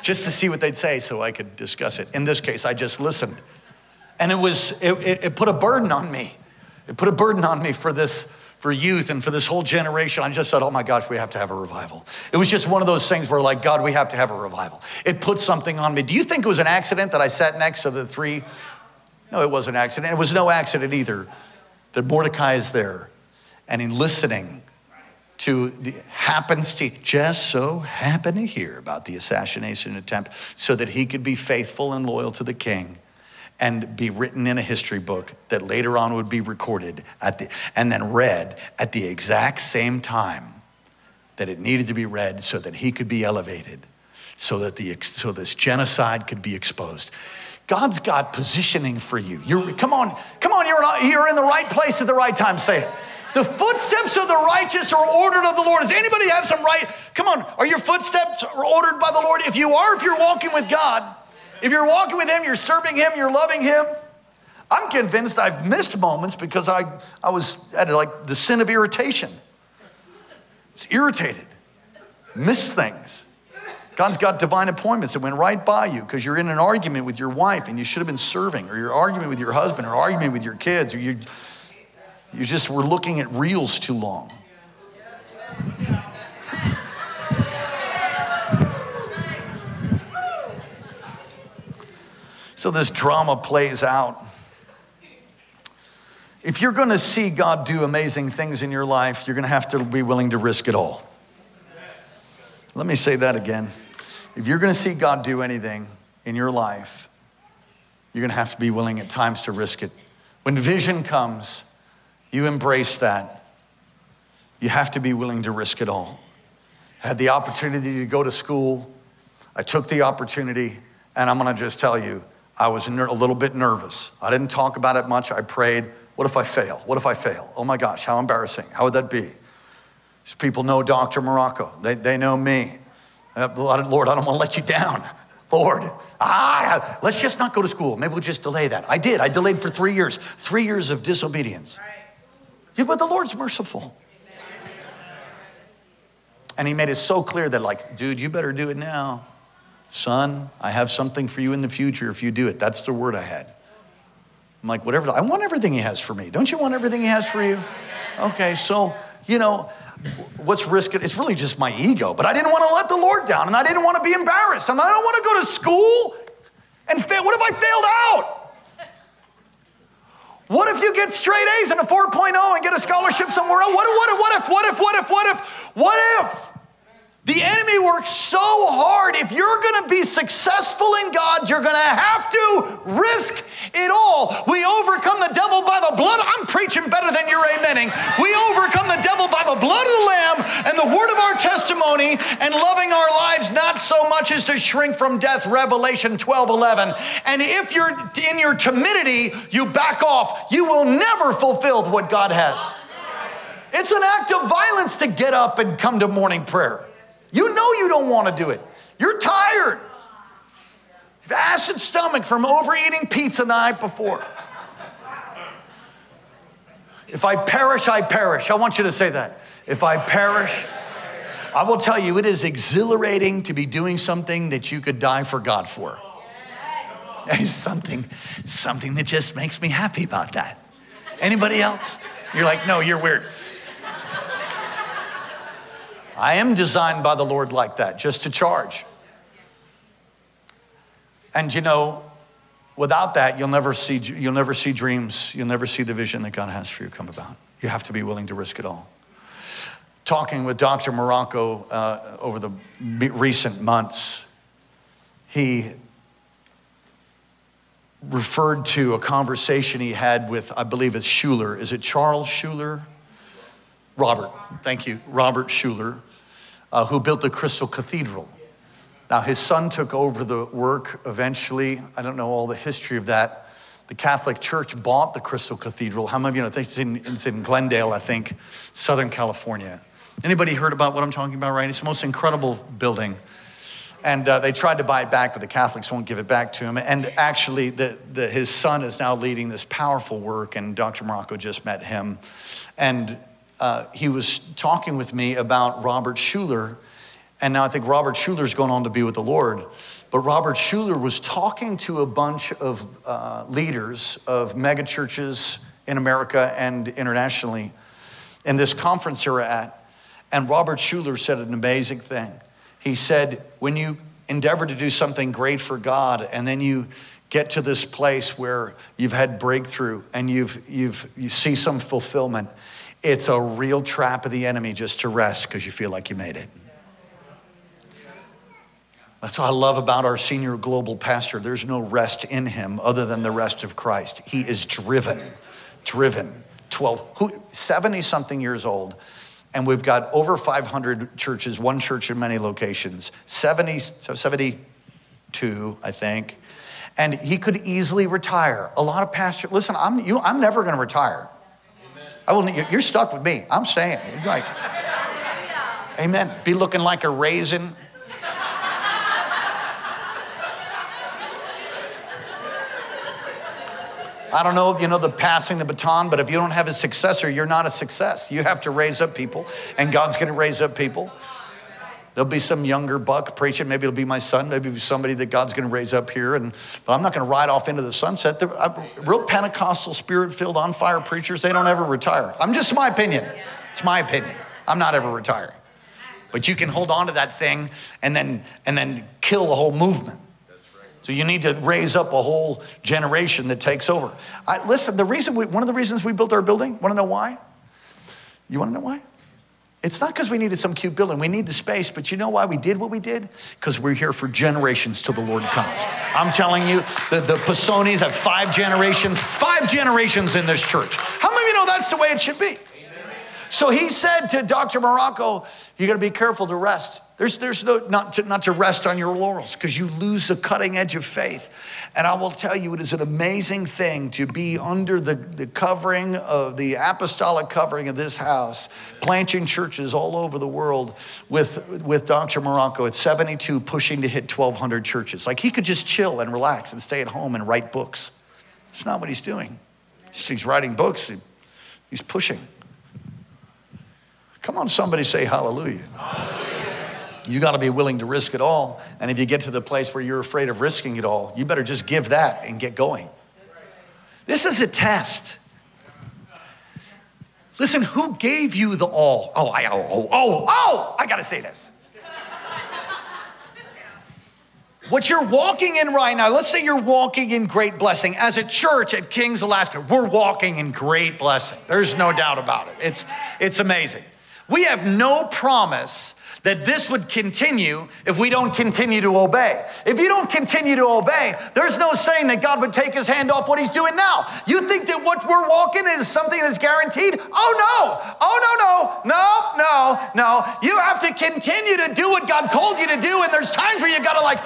Just to see what they'd say so I could discuss it. In this case, I just listened. And it was, it, it, it put a burden on me. It put a burden on me for this, for youth and for this whole generation. I just said, oh my gosh, we have to have a revival. It was just one of those things where, like, God, we have to have a revival. It put something on me. Do you think it was an accident that I sat next to the three? No, it was an accident. It was no accident either that Mordecai is there and in listening to the happens to just so happen to hear about the assassination attempt so that he could be faithful and loyal to the king and be written in a history book that later on would be recorded at the, and then read at the exact same time that it needed to be read so that he could be elevated so that the so this genocide could be exposed god's got positioning for you you're come on come on you're, you're in the right place at the right time say it the footsteps of the righteous are ordered of the Lord. Does anybody have some right? Come on, are your footsteps ordered by the Lord? If you are, if you're walking with God, if you're walking with Him, you're serving Him, you're loving Him. I'm convinced I've missed moments because I, I was at like the sin of irritation. It's irritated, missed things. God's got divine appointments that went right by you because you're in an argument with your wife and you should have been serving, or you're arguing with your husband, or arguing with your kids, or you you just were looking at reels too long. So this drama plays out. If you're going to see God do amazing things in your life, you're going to have to be willing to risk it all. Let me say that again. If you're going to see God do anything in your life, you're going to have to be willing at times to risk it. When vision comes, you embrace that. You have to be willing to risk it all. I had the opportunity to go to school. I took the opportunity, and I'm going to just tell you, I was a little bit nervous. I didn't talk about it much. I prayed, what if I fail? What if I fail? Oh my gosh, how embarrassing. How would that be? These people know Dr. Marocco, they, they know me. Uh, Lord, I don't want to let you down. Lord, ah, let's just not go to school. Maybe we'll just delay that. I did. I delayed for three years, three years of disobedience. Right. Yeah, but the Lord's merciful. And he made it so clear that, like, dude, you better do it now. Son, I have something for you in the future if you do it. That's the word I had. I'm like, whatever. I want everything he has for me. Don't you want everything he has for you? Okay, so, you know, what's risking? It's really just my ego. But I didn't want to let the Lord down and I didn't want to be embarrassed. And I don't want to go to school and fail. What if I failed out? What if you get straight A's and a 4.0 and get a scholarship somewhere else? What, what, what if, what if, what if, what if, what if? The works so hard. If you're going to be successful in God, you're going to have to risk it all. We overcome the devil by the blood. I'm preaching better than you're amening. We overcome the devil by the blood of the Lamb and the word of our testimony and loving our lives not so much as to shrink from death. Revelation 12 11. And if you're in your timidity, you back off, you will never fulfill what God has. It's an act of violence to get up and come to morning prayer. You know you don't want to do it. You're tired. You've acid stomach from overeating pizza the night before. If I perish, I perish. I want you to say that. If I perish, I will tell you, it is exhilarating to be doing something that you could die for God for. Something, something that just makes me happy about that. Anybody else? You're like, no, you're weird. I am designed by the Lord like that, just to charge. And you know, without that, you'll never see, you'll never see dreams, you'll never see the vision that God has for you come about. You have to be willing to risk it all. Talking with Dr. Marocco uh, over the recent months, he referred to a conversation he had with, I believe it's Schuller. Is it Charles Schuller? Robert, thank you. Robert Schuller, uh, who built the Crystal Cathedral. Now, his son took over the work eventually. I don't know all the history of that. The Catholic Church bought the Crystal Cathedral. How many of you know? It's in, it's in Glendale, I think, Southern California. Anybody heard about what I'm talking about, right? It's the most incredible building. And uh, they tried to buy it back, but the Catholics won't give it back to him. And actually, the, the, his son is now leading this powerful work, and Dr. Marocco just met him. And uh, he was talking with me about Robert Schuller. And now I think Robert Schuller's gone on to be with the Lord. But Robert Schuller was talking to a bunch of uh, leaders of megachurches in America and internationally in this conference you're at. And Robert Schuller said an amazing thing. He said, when you endeavor to do something great for God and then you get to this place where you've had breakthrough and you've, you've, you see some fulfillment, it's a real trap of the enemy just to rest because you feel like you made it. That's what I love about our senior global pastor. There's no rest in him other than the rest of Christ. He is driven, driven. 12, 70 something years old and we've got over 500 churches, one church in many locations, 70, so 72, I think. And he could easily retire. A lot of pastors, listen, I'm, you, I'm never going to retire. I will, you're stuck with me. I'm staying. Like, amen. Be looking like a raisin I don't know if you know the passing the baton, but if you don't have a successor, you're not a success. You have to raise up people, and God's going to raise up people. There'll be some younger buck preaching. Maybe it'll be my son. Maybe it'll be somebody that God's going to raise up here. And but I'm not going to ride off into the sunset. The uh, real Pentecostal, spirit-filled, on fire preachers, they don't ever retire. I'm just my opinion. It's my opinion. I'm not ever retiring. But you can hold on to that thing and then and then kill the whole movement. So you need to raise up a whole generation that takes over. I, listen, the reason we, one of the reasons we built our building, want to know why? You want to know why? It's not because we needed some cute building. We need the space, but you know why we did what we did? Because we're here for generations till the Lord comes. I'm telling you, the, the Pisonis have five generations, five generations in this church. How many of you know that's the way it should be? So he said to Dr. Marocco, you got to be careful to rest. There's, there's no, not to, not to rest on your laurels because you lose the cutting edge of faith. And I will tell you, it is an amazing thing to be under the, the covering of the apostolic covering of this house, planting churches all over the world with, with Dr. Marocco at 72, pushing to hit 1,200 churches. Like he could just chill and relax and stay at home and write books. It's not what he's doing. He's writing books, he's pushing. Come on, somebody say hallelujah. hallelujah. You got to be willing to risk it all. And if you get to the place where you're afraid of risking it all, you better just give that and get going. This is a test. Listen, who gave you the all? Oh, I, oh, oh, oh, oh, I got to say this. What you're walking in right now, let's say you're walking in great blessing. As a church at Kings Alaska, we're walking in great blessing. There's no doubt about it. It's, it's amazing. We have no promise that this would continue if we don't continue to obey. If you don't continue to obey, there's no saying that God would take his hand off what he's doing now. You think that what we're walking is something that's guaranteed? Oh no. Oh no, no, no, no, no. You have to continue to do what God called you to do, and there's times where you gotta like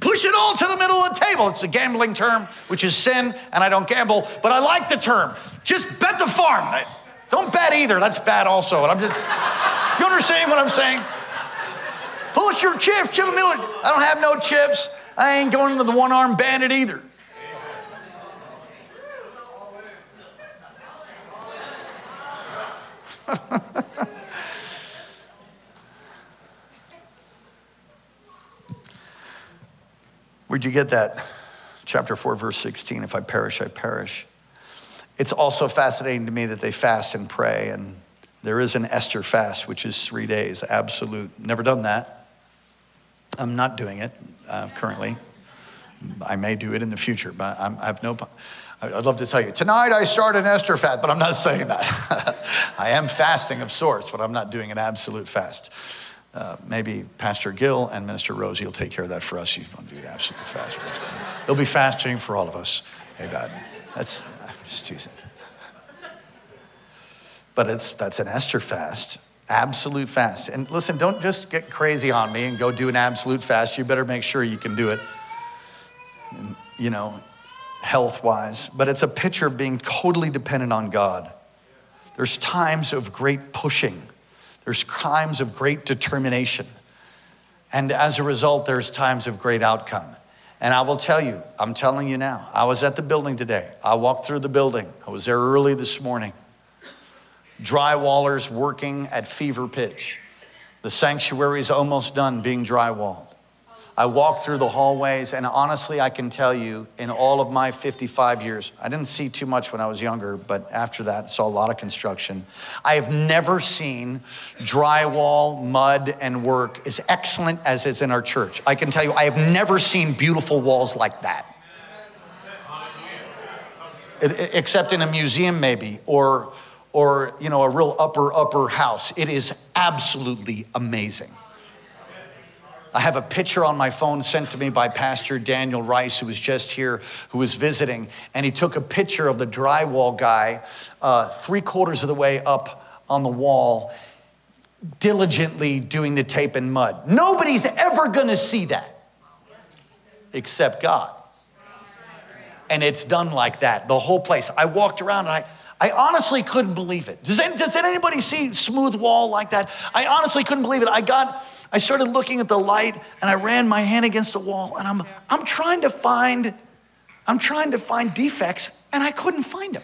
push it all to the middle of the table. It's a gambling term, which is sin, and I don't gamble, but I like the term. Just bet the farm. Don't bet either. That's bad also. And I'm just, you understand what I'm saying? Push your chips the middle. I don't have no chips. I ain't going to the one armed bandit either. Where'd you get that? Chapter 4, verse 16 If I perish, I perish. It's also fascinating to me that they fast and pray, and there is an Esther fast, which is three days, absolute. Never done that. I'm not doing it uh, currently. I may do it in the future, but I'm, i have no. I'd love to tell you, tonight I start an Esther fast, but I'm not saying that. I am fasting of sorts, but I'm not doing an absolute fast. Uh, maybe Pastor Gill and Minister Rosie will take care of that for us. You want to do an absolute fast. They'll be fasting for all of us. God. That's, I'm just teasing. But it's, that's an Esther fast, absolute fast. And listen, don't just get crazy on me and go do an absolute fast. You better make sure you can do it, you know, health wise. But it's a picture of being totally dependent on God. There's times of great pushing, there's times of great determination. And as a result, there's times of great outcome. And I will tell you, I'm telling you now, I was at the building today. I walked through the building. I was there early this morning. Drywallers working at fever pitch. The sanctuary is almost done being drywalled. I walked through the hallways, and honestly, I can tell you, in all of my 55 years, I didn't see too much when I was younger, but after that, I saw a lot of construction. I have never seen drywall, mud, and work as excellent as it's in our church. I can tell you, I have never seen beautiful walls like that. Except in a museum, maybe, or, or you know, a real upper, upper house. It is absolutely amazing. I have a picture on my phone sent to me by Pastor Daniel Rice, who was just here, who was visiting, and he took a picture of the drywall guy uh, three quarters of the way up on the wall, diligently doing the tape and mud. Nobody's ever gonna see that except God. And it's done like that, the whole place. I walked around and I, I honestly couldn't believe it. Does, does anybody see smooth wall like that? I honestly couldn't believe it. I got I started looking at the light and I ran my hand against the wall and I'm, I'm trying to find, I'm trying to find defects and I couldn't find them.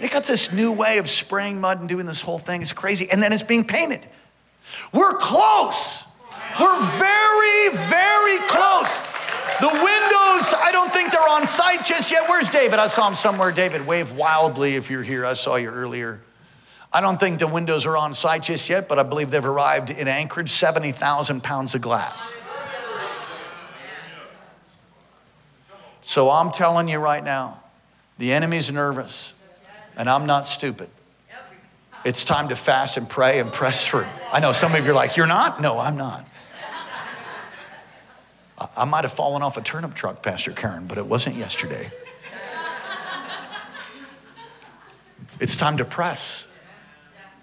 They got this new way of spraying mud and doing this whole thing. It's crazy. And then it's being painted. We're close. We're very, very close. The windows, I don't think they're on site just yet. Where's David? I saw him somewhere. David, wave wildly if you're here. I saw you earlier. I don't think the windows are on site just yet, but I believe they've arrived in Anchorage 70,000 pounds of glass. So I'm telling you right now, the enemy's nervous, and I'm not stupid. It's time to fast and pray and press through. I know some of you are like, You're not? No, I'm not. I might have fallen off a turnip truck, Pastor Karen, but it wasn't yesterday. It's time to press.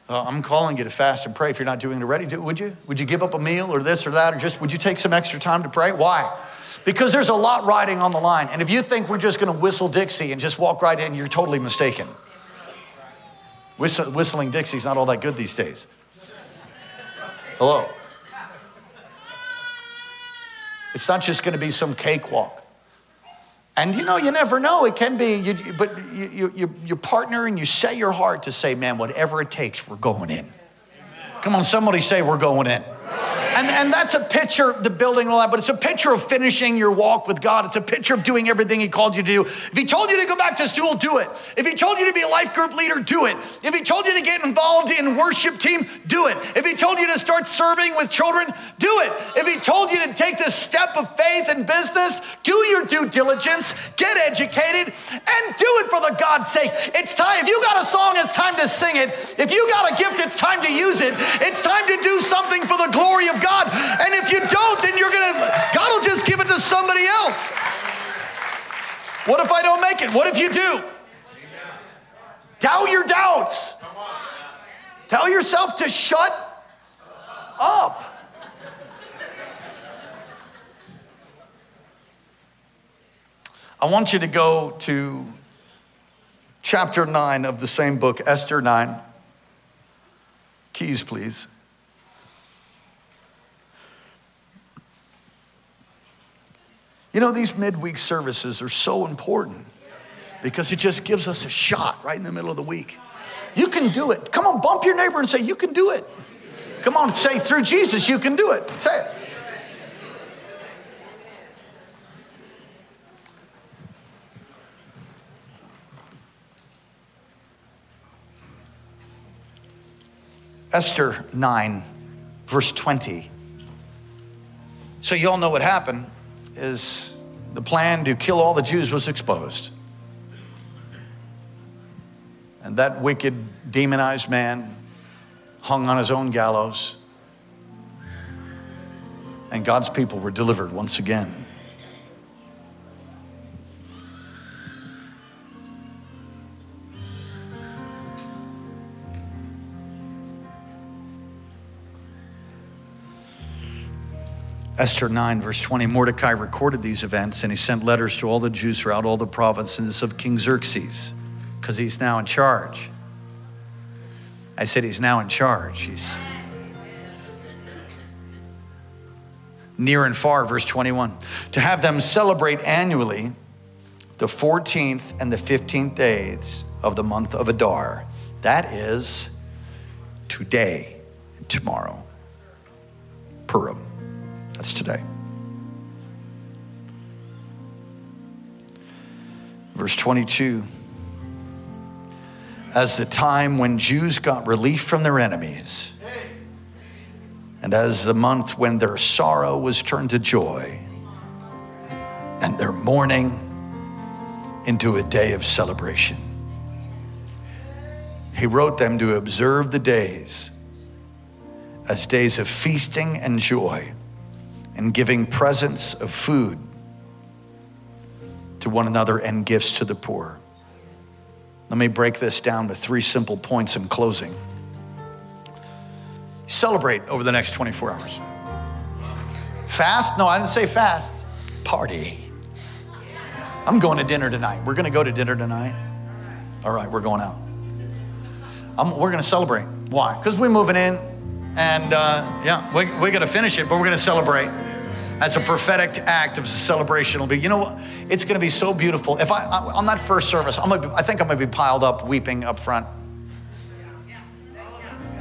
Uh, I'm calling you to fast and pray. If you're not doing it already, do, would you? Would you give up a meal or this or that? Or just would you take some extra time to pray? Why? Because there's a lot riding on the line. And if you think we're just going to whistle Dixie and just walk right in, you're totally mistaken. Whistling Dixie's not all that good these days. Hello? It's not just going to be some cakewalk. And you know, you never know. It can be, you, but you, you, you partner and you set your heart to say, man, whatever it takes, we're going in. Come on, somebody say, we're going in. And, and that's a picture, the building and all that, but it's a picture of finishing your walk with God. It's a picture of doing everything He called you to do. If He told you to go back to school, do it. If He told you to be a life group leader, do it. If He told you to get involved in worship team, do it. If He told you to start serving with children, do it. If He told you to take the step of faith in business, do your due diligence, get educated, and do it for the God's sake. It's time. If you got a song, it's time to sing it. If you got a gift, it's time to use it. It's time to do something for the glory of God. And if you don't, then you're going to, God will just give it to somebody else. What if I don't make it? What if you do? Doubt your doubts. Tell yourself to shut up. I want you to go to chapter 9 of the same book, Esther 9. Keys, please. You know, these midweek services are so important because it just gives us a shot right in the middle of the week. You can do it. Come on, bump your neighbor and say, You can do it. Come on, say, Through Jesus, you can do it. Say it. Esther 9, verse 20. So, you all know what happened is the plan to kill all the Jews was exposed. And that wicked, demonized man hung on his own gallows. And God's people were delivered once again. Esther 9, verse 20, Mordecai recorded these events and he sent letters to all the Jews throughout all the provinces of King Xerxes because he's now in charge. I said he's now in charge. He's near and far, verse 21. To have them celebrate annually the 14th and the 15th days of the month of Adar. That is today and tomorrow. Purim. That's today. Verse 22 As the time when Jews got relief from their enemies, and as the month when their sorrow was turned to joy, and their mourning into a day of celebration. He wrote them to observe the days as days of feasting and joy and giving presents of food to one another and gifts to the poor. Let me break this down to three simple points in closing. Celebrate over the next 24 hours. Fast? No, I didn't say fast. Party. I'm going to dinner tonight. We're going to go to dinner tonight. All right, we're going out. I'm, we're going to celebrate. Why? Because we're moving in, and uh, yeah, we, we're going to finish it, but we're going to celebrate as a prophetic act of celebration. It'll be, you know what? It's going to be so beautiful. If I, on that first service, I'm gonna be, I think I'm going to be piled up weeping up front.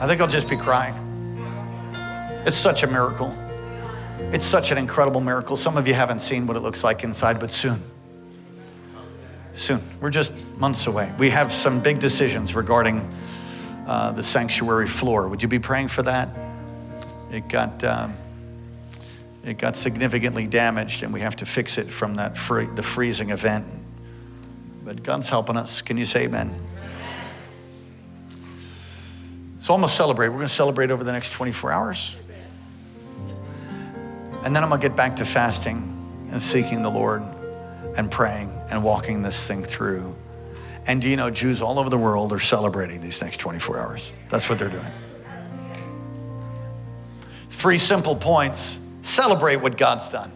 I think I'll just be crying. It's such a miracle. It's such an incredible miracle. Some of you haven't seen what it looks like inside, but soon. Soon. We're just months away. We have some big decisions regarding uh, the sanctuary floor. Would you be praying for that? It got. Um, it got significantly damaged and we have to fix it from that free, the freezing event. But God's helping us. Can you say amen? So I'm to celebrate. We're to celebrate over the next 24 hours. And then I'm to get back to fasting and seeking the Lord and praying and walking this thing through. And do you know, Jews all over the world are celebrating these next 24 hours? That's what they're doing. Three simple points Celebrate what God's done.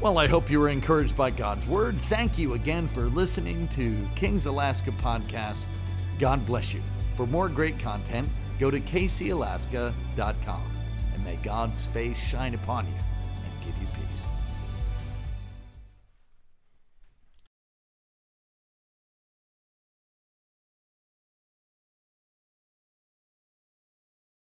Well, I hope you were encouraged by God's word. Thank you again for listening to King's Alaska podcast. God bless you. For more great content, go to kcalaska.com and may God's face shine upon you